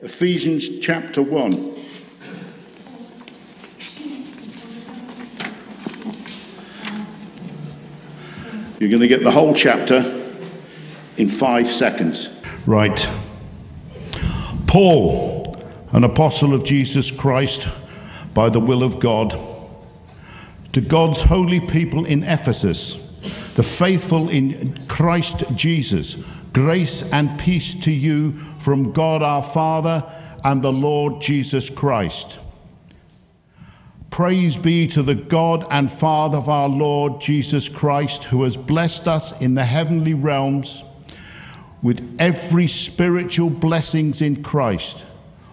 Ephesians chapter 1. You're going to get the whole chapter in five seconds. Right. Paul, an apostle of Jesus Christ by the will of God, to God's holy people in Ephesus, the faithful in Christ Jesus, grace and peace to you from God our Father and the Lord Jesus Christ. Praise be to the God and Father of our Lord Jesus Christ, who has blessed us in the heavenly realms with every spiritual blessings in Christ.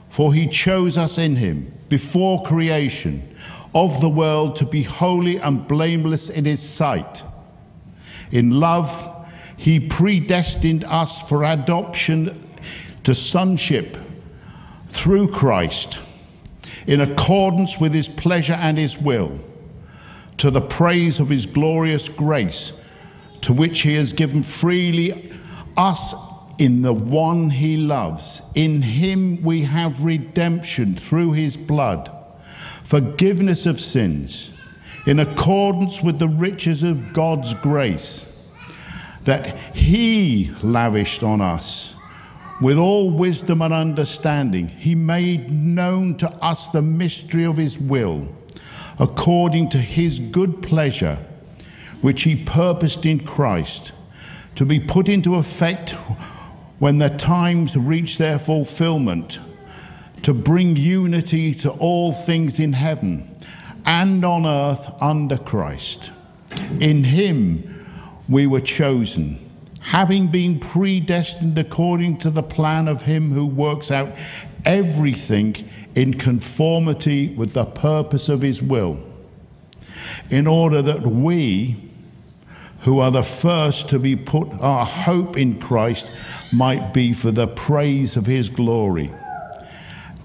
For he chose us in him before creation of the world to be holy and blameless in his sight. In love, he predestined us for adoption to sonship through Christ in accordance with his pleasure and his will, to the praise of his glorious grace, to which he has given freely us in the one he loves. In him we have redemption through his blood, forgiveness of sins, in accordance with the riches of God's grace that he lavished on us with all wisdom and understanding, he made known to us the mystery of his will, according to his good pleasure, which he purposed in Christ, to be put into effect when the times reach their fulfillment, to bring unity to all things in heaven and on earth under Christ. In him we were chosen having been predestined according to the plan of Him who works out everything in conformity with the purpose of His will, in order that we, who are the first to be put our hope in Christ, might be for the praise of His glory.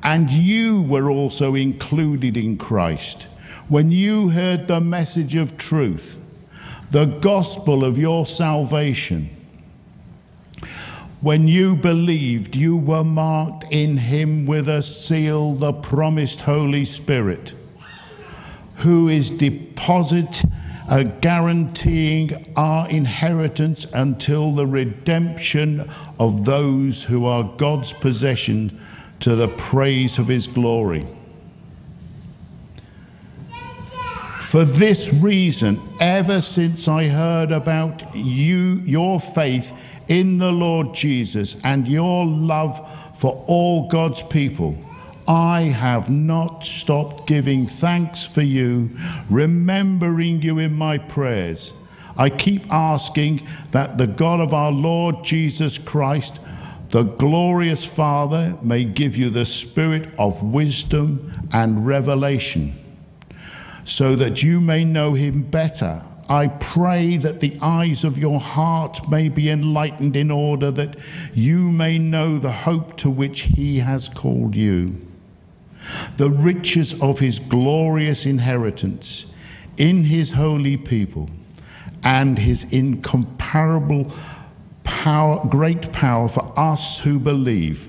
And you were also included in Christ when you heard the message of truth, the gospel of your salvation when you believed, you were marked in him with a seal, the promised Holy Spirit, who is deposit uh, guaranteeing our inheritance until the redemption of those who are God's possession to the praise of his glory. For this reason, ever since I heard about you, your faith in the Lord Jesus and your love for all God's people, I have not stopped giving thanks for you, remembering you in my prayers. I keep asking that the God of our Lord Jesus Christ, the glorious Father, may give you the spirit of wisdom and revelation, so that you may know him better I pray that the eyes of your heart may be enlightened in order that you may know the hope to which he has called you, the riches of his glorious inheritance in his holy people, and his incomparable power, great power for us who believe.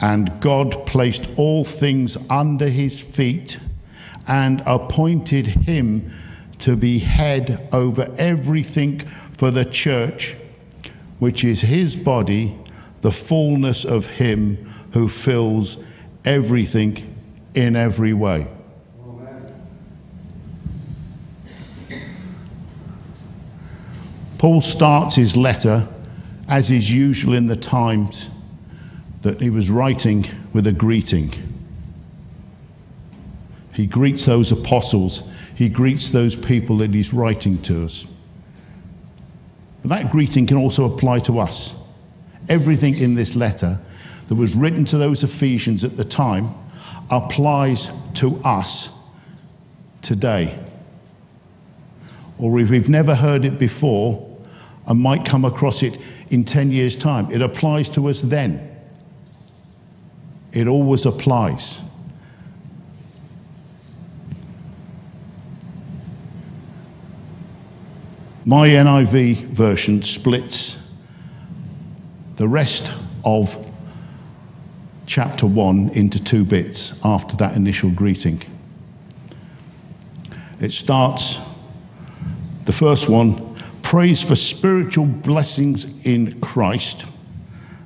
And God placed all things under his feet and appointed him to be head over everything for the church, which is his body, the fullness of him who fills everything in every way. Paul starts his letter, as is usual in the times that he was writing, with a greeting. He greets those apostles, he greets those people that he's writing to us. But that greeting can also apply to us. Everything in this letter that was written to those Ephesians at the time applies to us today. Or if we've never heard it before and might come across it in 10 years' time, it applies to us then. It always applies. My NIV version splits the rest of chapter 1 into two bits after that initial greeting. It starts, the first one, praise for spiritual blessings in Christ.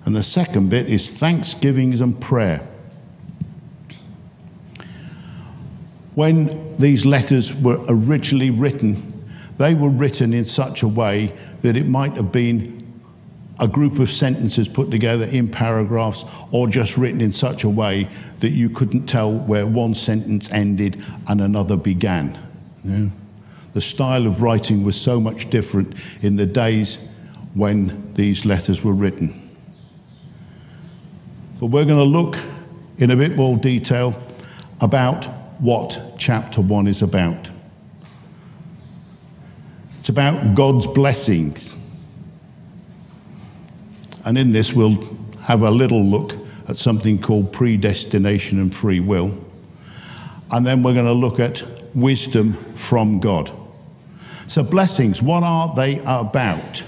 And the second bit is thanksgivings and prayer. When these letters were originally written, they were written in such a way that it might have been a group of sentences put together in paragraphs or just written in such a way that you couldn't tell where one sentence ended and another began. Yeah. The style of writing was so much different in the days when these letters were written. But we're going to look in a bit more detail about what chapter 1 is about. It's about God's blessings. And in this, we'll have a little look at something called predestination and free will. And then we're going to look at wisdom from God. So, blessings, what are they about?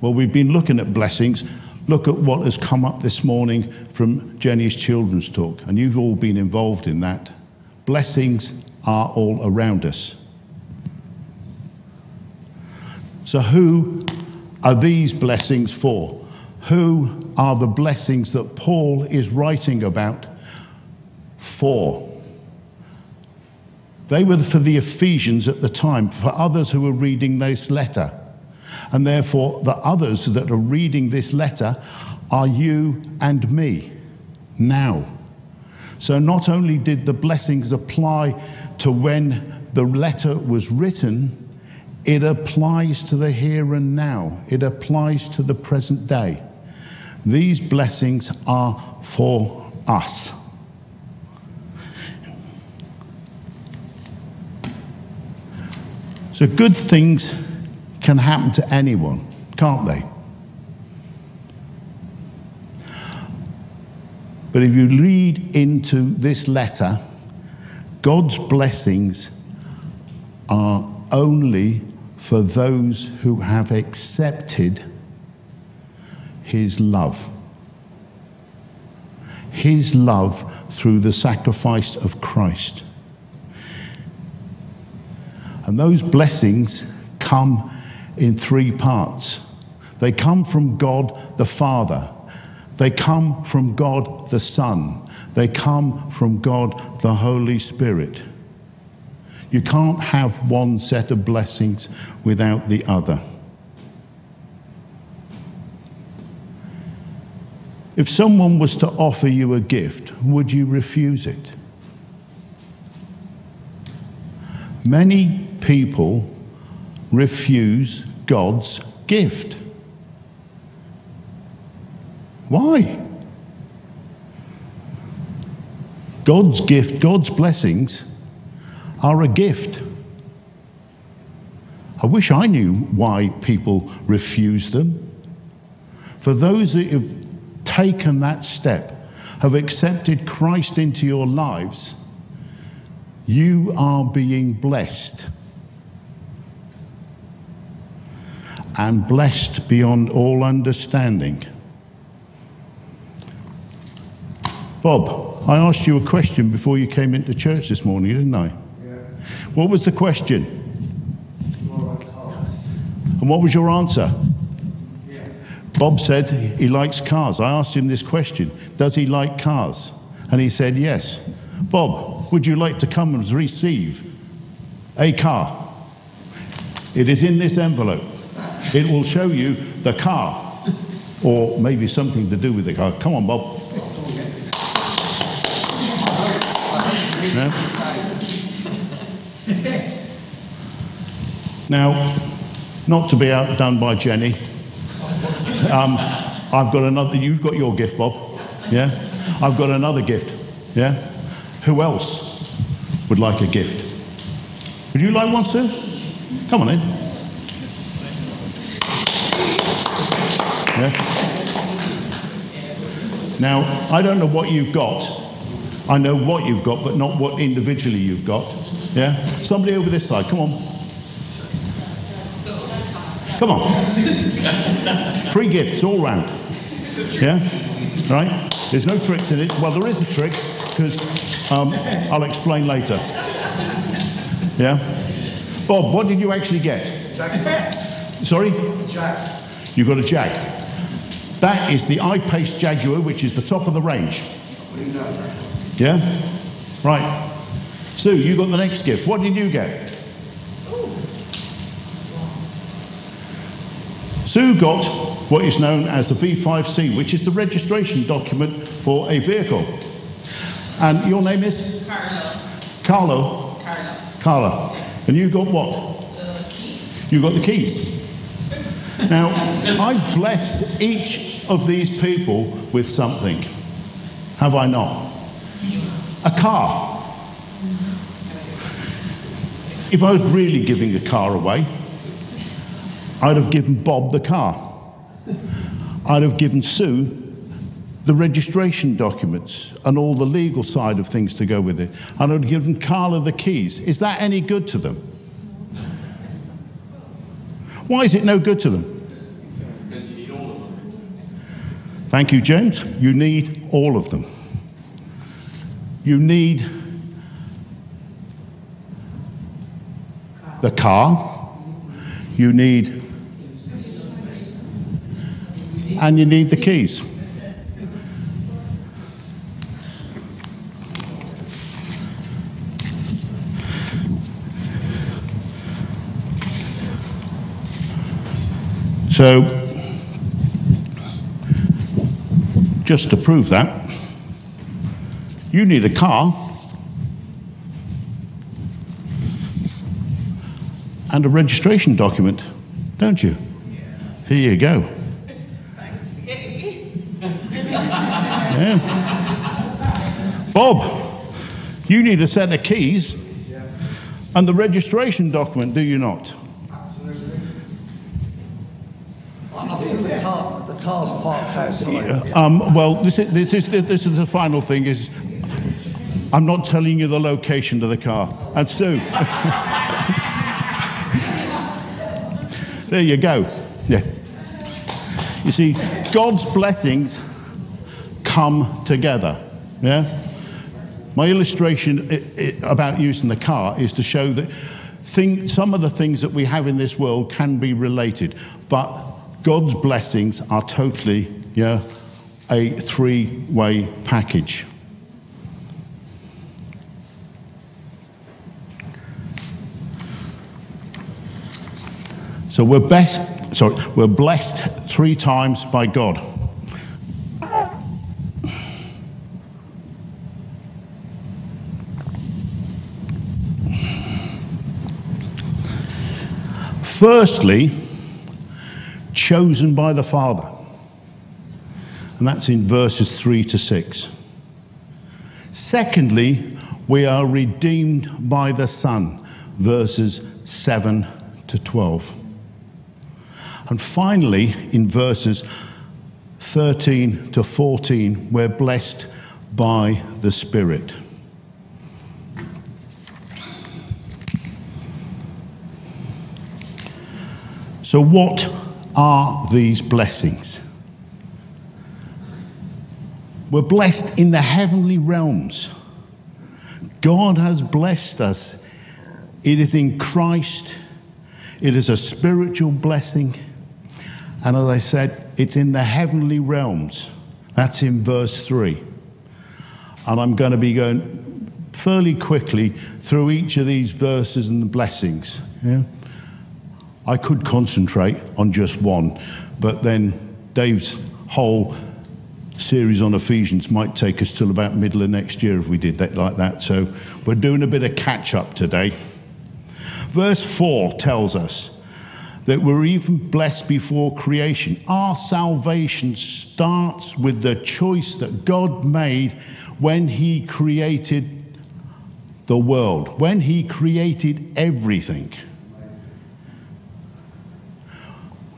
Well, we've been looking at blessings. Look at what has come up this morning from Jenny's children's talk, and you've all been involved in that. Blessings are all around us. So, who are these blessings for? Who are the blessings that Paul is writing about for? They were for the Ephesians at the time, for others who were reading this letter. And therefore, the others that are reading this letter are you and me now. So, not only did the blessings apply to when the letter was written, it applies to the here and now, it applies to the present day. These blessings are for us. So, good things can happen to anyone, can't they? But if you read into this letter, God's blessings are only for those who have accepted his love. His love through the sacrifice of Christ. And those blessings come in three parts. They come from God the Father, they come from God the Son, they come from God the Holy Spirit. You can't have one set of blessings without the other. If someone was to offer you a gift, would you refuse it? Many people refuse God's gift. Why? God's gift, God's blessings are a gift. I wish I knew why people refuse them. For those that have taken that step, have accepted Christ into your lives, you are being blessed. And blessed beyond all understanding. Bob, I asked you a question before you came into church this morning, didn't I? Yeah. What was the question? And what was your answer? Yeah. Bob said he likes cars. I asked him this question Does he like cars? And he said yes. Bob, would you like to come and receive a car? It is in this envelope. It will show you the car, or maybe something to do with the car. Come on, Bob. No? Now, not to be outdone by Jenny, um, I've got another. You've got your gift, Bob. Yeah. I've got another gift. Yeah? Who else would like a gift? Would you like one, sir? Come on in. Yeah? Now, I don't know what you've got. I know what you've got, but not what individually you've got. Yeah? Somebody over this side, come on. Come on. Free gifts all round. Yeah? Right? There's no tricks in it. Well, there is a trick, because um, I'll explain later. Yeah? Bob, what did you actually get? Sorry? Jack. You got a Jag. That is the I-Pace Jaguar, which is the top of the range. What do you know? Yeah? Right. Sue, you got the next gift. What did you get? Sue got what is known as the V5C, which is the registration document for a vehicle. And your name is? Carlo. Carlo. Carla. Carla. And you got what? The key. You got the keys. Now, I've blessed each of these people with something. Have I not? A car. If I was really giving a car away, I'd have given Bob the car. I'd have given Sue the registration documents and all the legal side of things to go with it. And I'd have given Carla the keys. Is that any good to them? Why is it no good to them? Thank you, James. You need all of them. You need the car, you need, and you need the keys. So, just to prove that, you need a car and a registration document, don't you? Here you go. Thanks. Yay. Yeah. Bob, you need a set of keys and the registration document, do you not? Absolutely. I I think the car, the car's parked outside. Um, well, this is, this, is, this is the final thing is I'm not telling you the location of the car. And Sue. there you go. Yeah. You see, God's blessings come together. Yeah? My illustration about using the car is to show that thing, some of the things that we have in this world can be related, but God's blessings are totally yeah, a three way package. So we're best, sorry, we're blessed three times by God. Firstly, chosen by the Father. And that's in verses 3 to 6. Secondly, we are redeemed by the Son, verses 7 to 12. And finally, in verses 13 to 14, we're blessed by the Spirit. So, what are these blessings? We're blessed in the heavenly realms. God has blessed us. It is in Christ, it is a spiritual blessing. And as I said, it's in the heavenly realms. That's in verse 3. And I'm going to be going fairly quickly through each of these verses and the blessings. Yeah? I could concentrate on just one, but then Dave's whole series on Ephesians might take us till about middle of next year if we did that like that. So we're doing a bit of catch up today. Verse 4 tells us that we're even blessed before creation. Our salvation starts with the choice that God made when He created the world, when He created everything.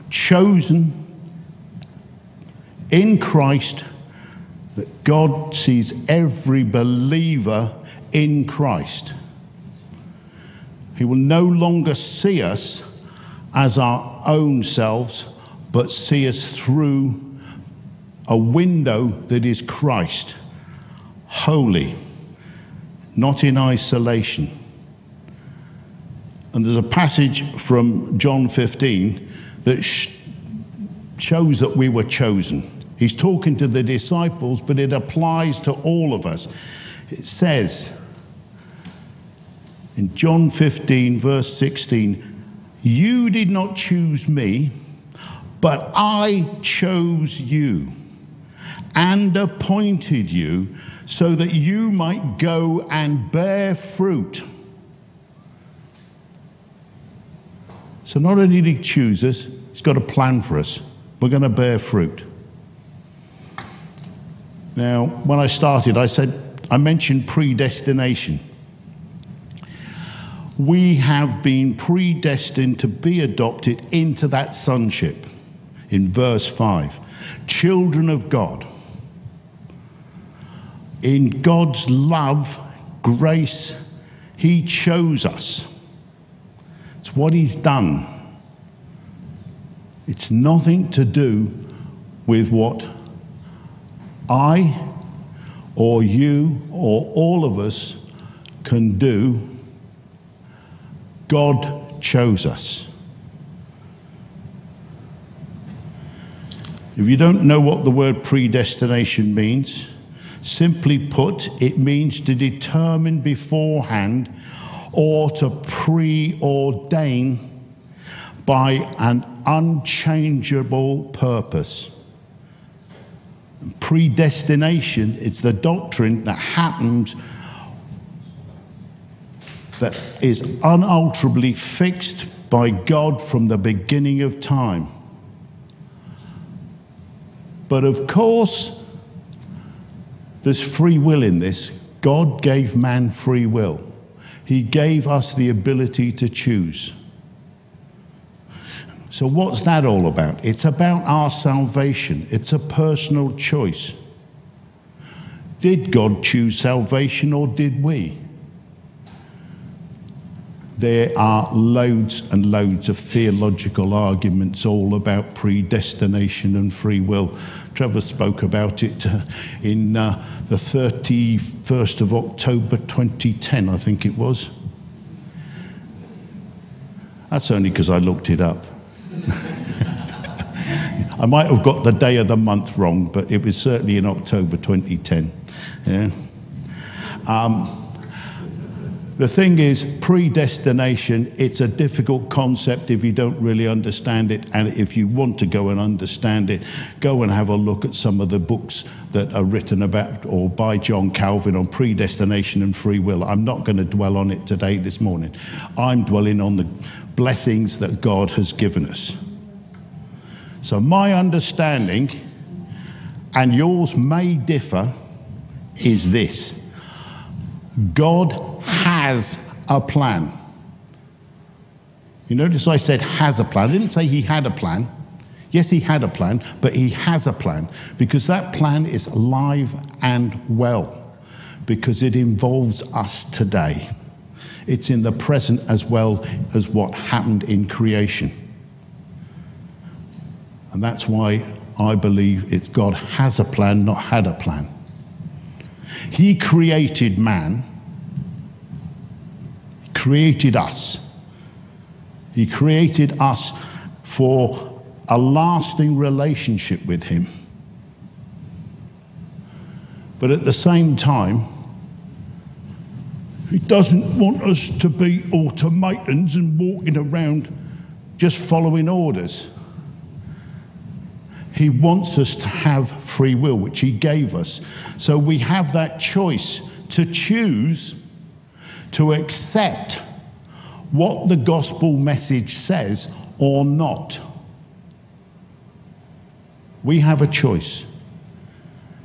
Chosen in Christ, that God sees every believer in Christ. He will no longer see us as our own selves, but see us through a window that is Christ, holy, not in isolation. And there's a passage from John 15 that sh- shows that we were chosen. He's talking to the disciples, but it applies to all of us. It says in John 15, verse 16, You did not choose me, but I chose you and appointed you so that you might go and bear fruit. So, not only did he choose us, he's got a plan for us. We're going to bear fruit. Now, when I started, I said, I mentioned predestination. We have been predestined to be adopted into that sonship in verse 5. Children of God. In God's love, grace, He chose us. It's what He's done. It's nothing to do with what I or you or all of us can do. God chose us. If you don't know what the word predestination means, simply put, it means to determine beforehand or to preordain by an unchangeable purpose. Predestination is the doctrine that happens that is unalterably fixed by God from the beginning of time. But of course, there's free will in this. God gave man free will, He gave us the ability to choose. So, what's that all about? It's about our salvation, it's a personal choice. Did God choose salvation or did we? There are loads and loads of theological arguments all about predestination and free will. Trevor spoke about it uh, in uh, the 31st of October 2010, I think it was. That's only because I looked it up. I might have got the day of the month wrong, but it was certainly in October 2010. Yeah. Um, the thing is, predestination, it's a difficult concept if you don't really understand it. And if you want to go and understand it, go and have a look at some of the books that are written about or by John Calvin on predestination and free will. I'm not going to dwell on it today, this morning. I'm dwelling on the blessings that God has given us. So, my understanding, and yours may differ, is this God has a plan. You notice I said has a plan. I didn't say he had a plan. Yes, he had a plan, but he has a plan because that plan is alive and well because it involves us today. It's in the present as well as what happened in creation. And that's why I believe it's God has a plan, not had a plan. He created man, created us. He created us for a lasting relationship with Him. But at the same time, He doesn't want us to be automatons and walking around just following orders. He wants us to have free will, which He gave us. So we have that choice to choose to accept what the gospel message says or not. We have a choice.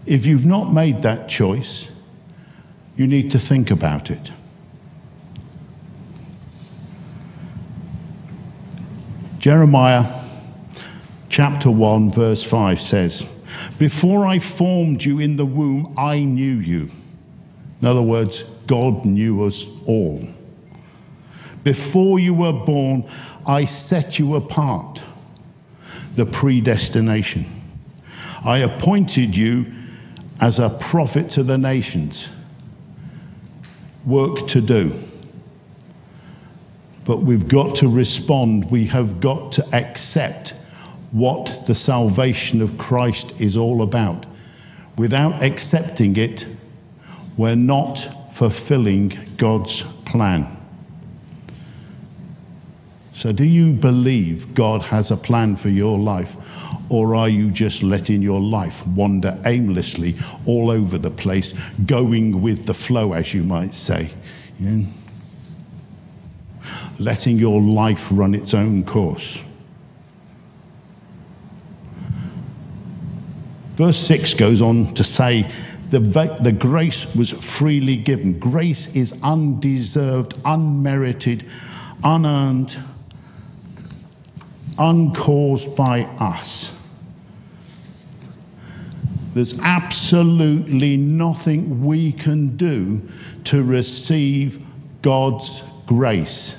If you've not made that choice, you need to think about it. Jeremiah chapter 1, verse 5 says, Before I formed you in the womb, I knew you. In other words, God knew us all. Before you were born, I set you apart. The predestination. I appointed you as a prophet to the nations. Work to do. But we've got to respond. We have got to accept what the salvation of Christ is all about. Without accepting it, we're not fulfilling God's plan. So, do you believe God has a plan for your life? Or are you just letting your life wander aimlessly all over the place, going with the flow, as you might say? Know? Letting your life run its own course. Verse 6 goes on to say, the, the grace was freely given. Grace is undeserved, unmerited, unearned, uncaused by us. There's absolutely nothing we can do to receive God's grace.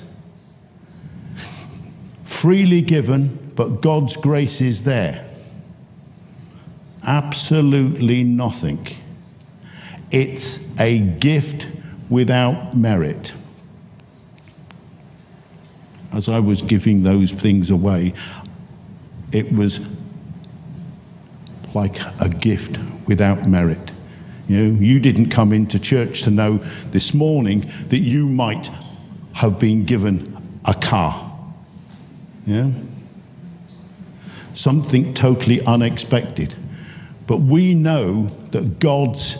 Freely given, but God's grace is there. Absolutely nothing. It's a gift without merit. As I was giving those things away, it was like a gift without merit. You know, you didn't come into church to know this morning that you might have been given a car. Yeah? Something totally unexpected. But we know that God's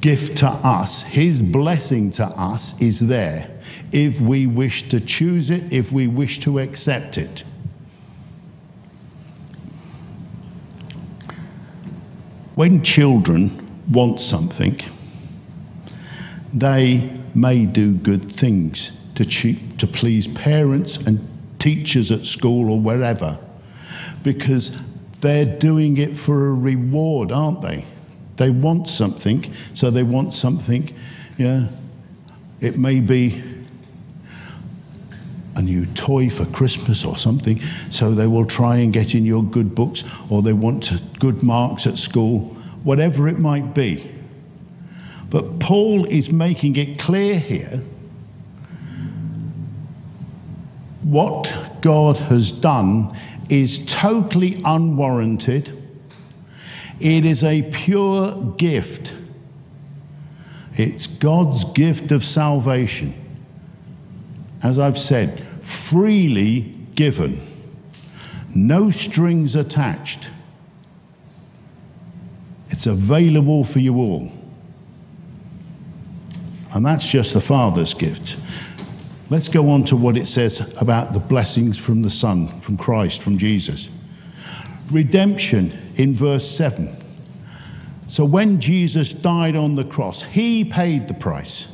gift to us, His blessing to us, is there if we wish to choose it, if we wish to accept it. When children want something, they may do good things to, to please parents and teachers at school or wherever because they're doing it for a reward, aren't they? They want something, so they want something, yeah. It may be a new toy for Christmas or something, so they will try and get in your good books or they want good marks at school, whatever it might be. But Paul is making it clear here what God has done is totally unwarranted. It is a pure gift. It's God's gift of salvation. As I've said, freely given, no strings attached. It's available for you all. And that's just the Father's gift. Let's go on to what it says about the blessings from the Son, from Christ, from Jesus. Redemption in verse 7. So when Jesus died on the cross, he paid the price.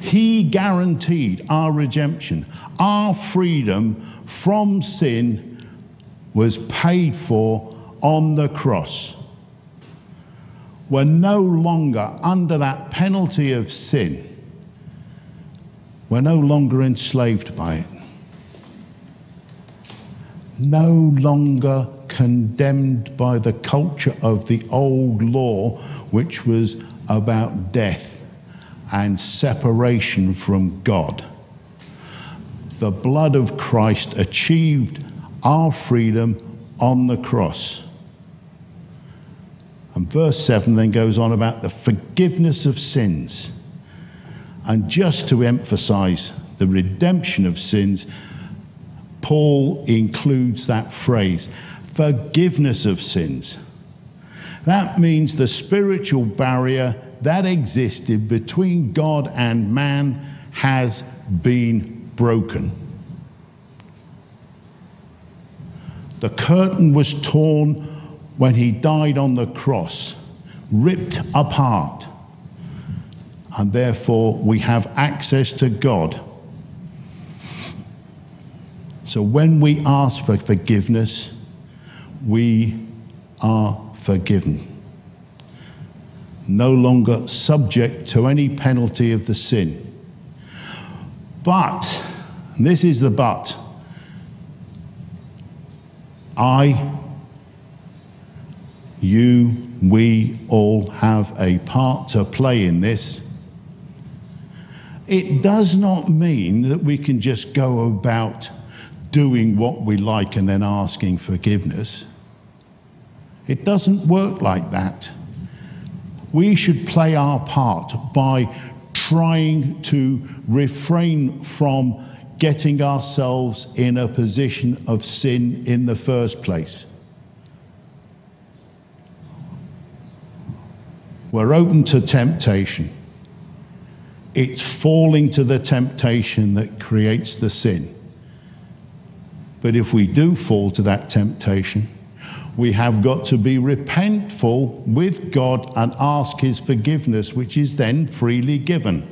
He guaranteed our redemption. Our freedom from sin was paid for on the cross. We're no longer under that penalty of sin. We're no longer enslaved by it. No longer condemned by the culture of the old law, which was about death and separation from God. The blood of Christ achieved our freedom on the cross. And verse 7 then goes on about the forgiveness of sins. And just to emphasize the redemption of sins, Paul includes that phrase forgiveness of sins. That means the spiritual barrier that existed between God and man has been broken. The curtain was torn when he died on the cross, ripped apart. And therefore, we have access to God. So when we ask for forgiveness, we are forgiven. No longer subject to any penalty of the sin. But, this is the but, I, you, we all have a part to play in this. It does not mean that we can just go about doing what we like and then asking forgiveness. It doesn't work like that. We should play our part by trying to refrain from getting ourselves in a position of sin in the first place. We're open to temptation. It's falling to the temptation that creates the sin. But if we do fall to that temptation, we have got to be repentful with God and ask His forgiveness, which is then freely given.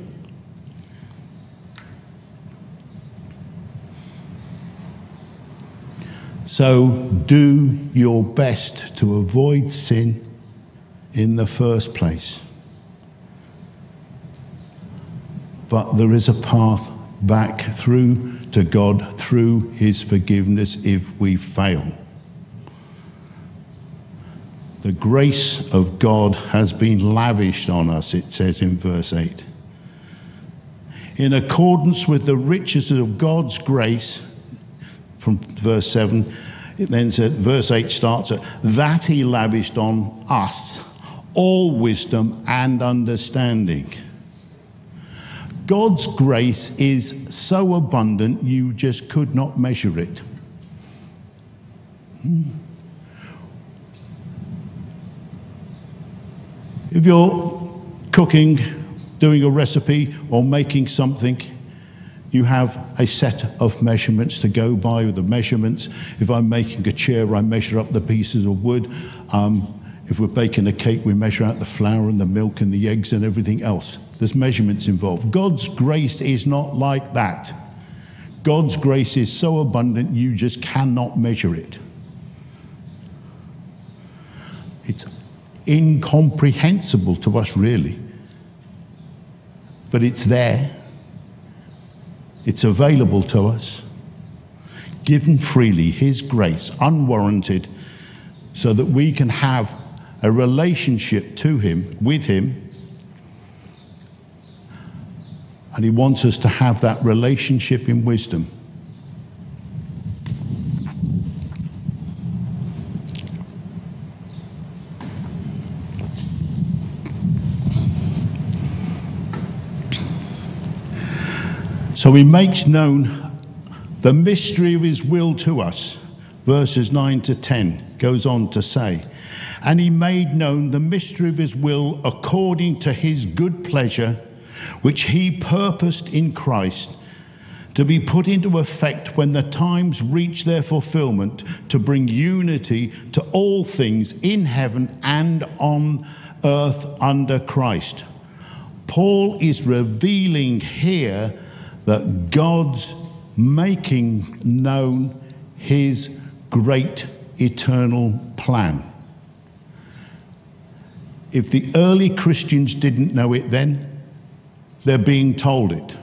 So do your best to avoid sin in the first place. But there is a path back through to God through His forgiveness if we fail. The grace of God has been lavished on us, it says in verse 8. In accordance with the riches of God's grace, from verse 7, it then said, verse 8 starts at, that he lavished on us all wisdom and understanding. God's grace is so abundant you just could not measure it. Hmm. If you're cooking, doing a recipe, or making something, you have a set of measurements to go by with the measurements. If I'm making a chair, I measure up the pieces of wood. Um, if we're baking a cake, we measure out the flour and the milk and the eggs and everything else. There's measurements involved. God's grace is not like that. God's grace is so abundant, you just cannot measure it. It's incomprehensible to us, really. But it's there, it's available to us, given freely, His grace, unwarranted, so that we can have a relationship to Him, with Him. And He wants us to have that relationship in wisdom. So he makes known the mystery of his will to us. Verses 9 to 10 goes on to say, And he made known the mystery of his will according to his good pleasure, which he purposed in Christ to be put into effect when the times reach their fulfillment, to bring unity to all things in heaven and on earth under Christ. Paul is revealing here that God's making known his great eternal plan. If the early Christians didn't know it then, they're being told it.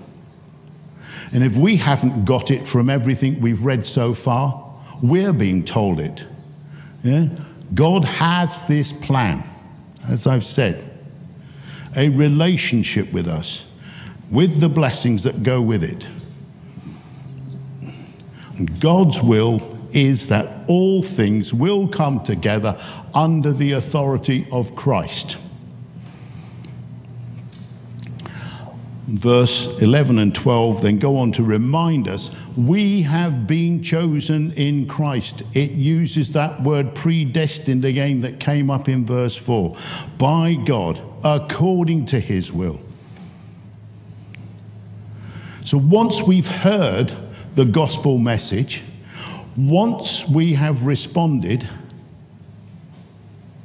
And if we haven't got it from everything we've read so far, we're being told it. Yeah? God has this plan, as I've said, a relationship with us, with the blessings that go with it. And God's will is that all things will come together under the authority of Christ. Verse 11 and 12 then go on to remind us we have been chosen in Christ. It uses that word predestined again that came up in verse 4 by God according to his will. So once we've heard the gospel message, Once we have responded,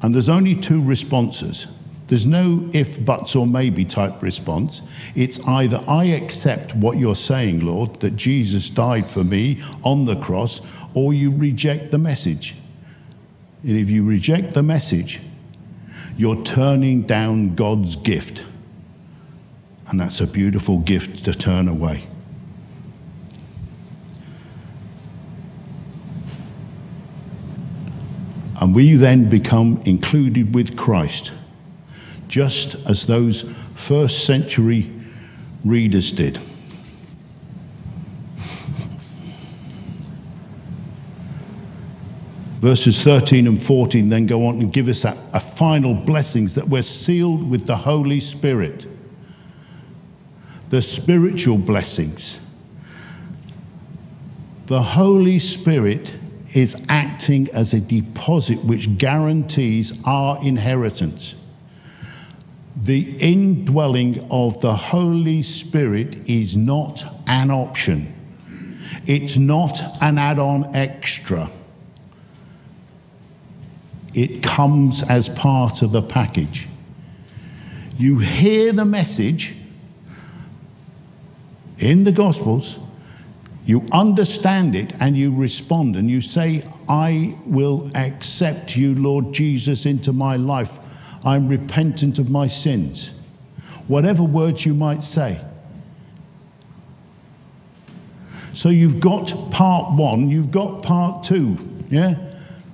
and there's only two responses. There's no if, buts, or maybe type response. It's either I accept what you're saying, Lord, that Jesus died for me on the cross, or you reject the message. And if you reject the message, you're turning down God's gift. And that's a beautiful gift to turn away. And we then become included with Christ, just as those first century readers did. Verses 13 and 14 then go on and give us that, a final blessings that we're sealed with the Holy Spirit. The spiritual blessings. The Holy Spirit is acting as a deposit which guarantees our inheritance. The indwelling of the Holy Spirit is not an option, it's not an add on extra. It comes as part of the package. You hear the message in the Gospels, you understand it, and you respond, and you say, I will accept you, Lord Jesus, into my life. I'm repentant of my sins. Whatever words you might say. So you've got part one, you've got part two, yeah?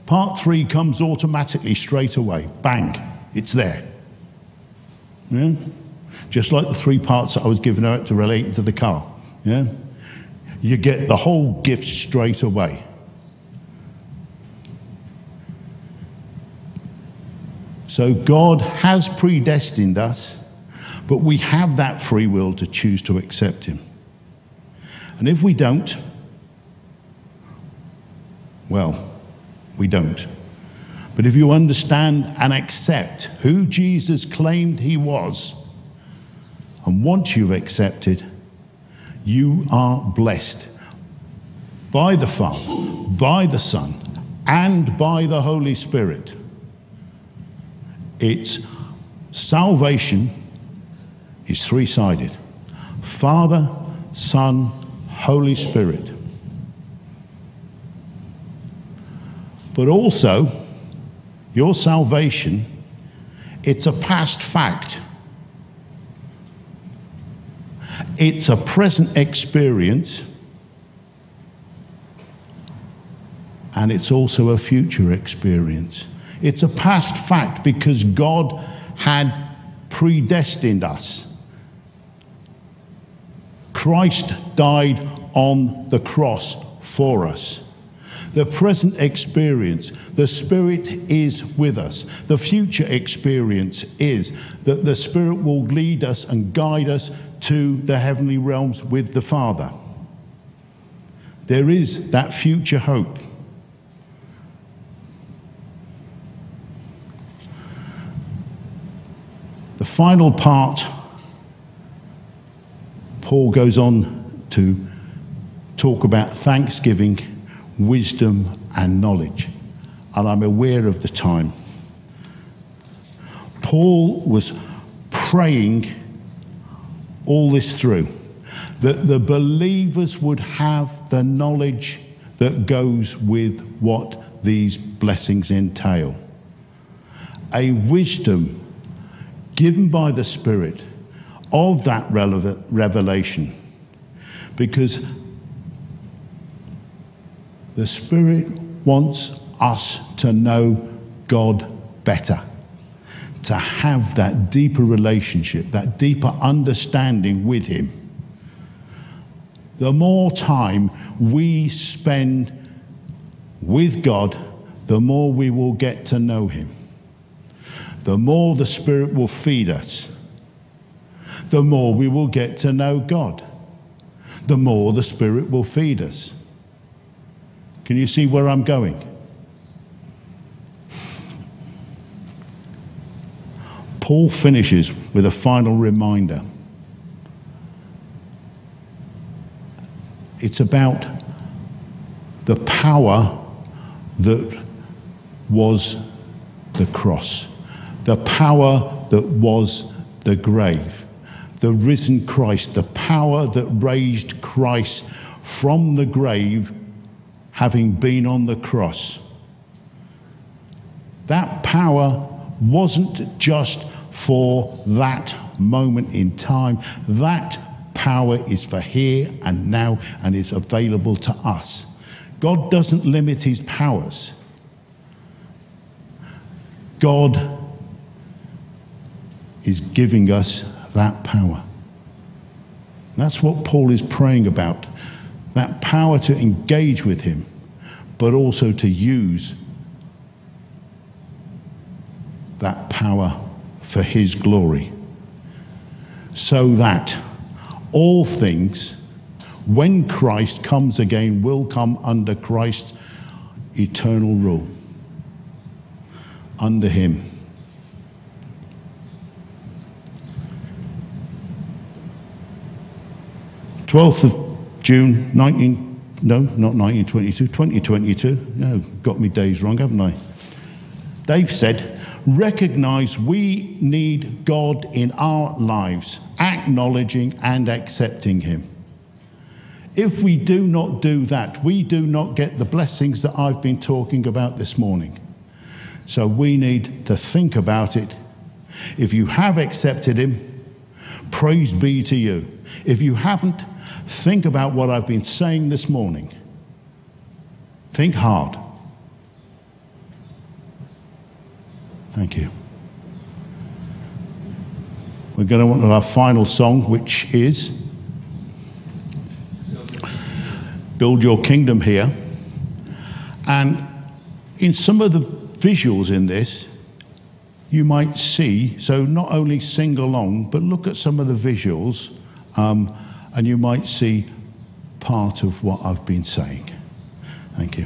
Part three comes automatically straight away. Bang, it's there. Yeah? Just like the three parts that I was giving out to relate to the car. Yeah? You get the whole gift straight away. So God has predestined us, but we have that free will to choose to accept Him. And if we don't, well, we don't. But if you understand and accept who Jesus claimed He was, and once you've accepted, you are blessed by the Father, by the Son, and by the Holy Spirit. It's salvation is three sided Father, Son, Holy Spirit. But also, your salvation, it's a past fact. It's a present experience. And it's also a future experience. It's a past fact because God had predestined us. Christ died on the cross for us. The present experience, the Spirit is with us. The future experience is that the Spirit will lead us and guide us to the heavenly realms with the Father. There is that future hope. The final part, Paul goes on to talk about thanksgiving, wisdom, and knowledge. And I'm aware of the time. Paul was praying all this through that the believers would have the knowledge that goes with what these blessings entail. A wisdom given by the Spirit of that relevant revelation. Because the Spirit wants us to know God better, to have that deeper relationship, that deeper understanding with Him. The more time we spend with God, the more we will get to know Him the more the Spirit will feed us, the more we will get to know God, the more the Spirit will feed us. Can you see where I'm going? Paul finishes with a final reminder. It's about the power that was the cross, the power that was the grave, the risen Christ, the power that raised Christ from the grave, having been on the cross. That power wasn't just for that moment in time, that power is for here and now and is available to us. God doesn't limit his powers. God is giving us that power. That's what Paul is praying about that power to engage with him, but also to use that power for his glory. So that all things, when Christ comes again, will come under Christ's eternal rule. Under him. Twelfth of June, nineteen no, not nineteen twenty-two, twenty twenty-two. No, got me days wrong, haven't I? Dave said, recognize we need God in our lives, acknowledging and accepting Him. If we do not do that, we do not get the blessings that I've been talking about this morning. So we need to think about it. If you have accepted Him, praise be to you. If you haven't, think about what I've been saying this morning. Think hard. Thank you. We're going to want our final song, which is Build Your Kingdom Here. And in some of the visuals in this, you might see, so not only sing along, but look at some of the visuals, um, and you might see part of what I've been saying. Thank you.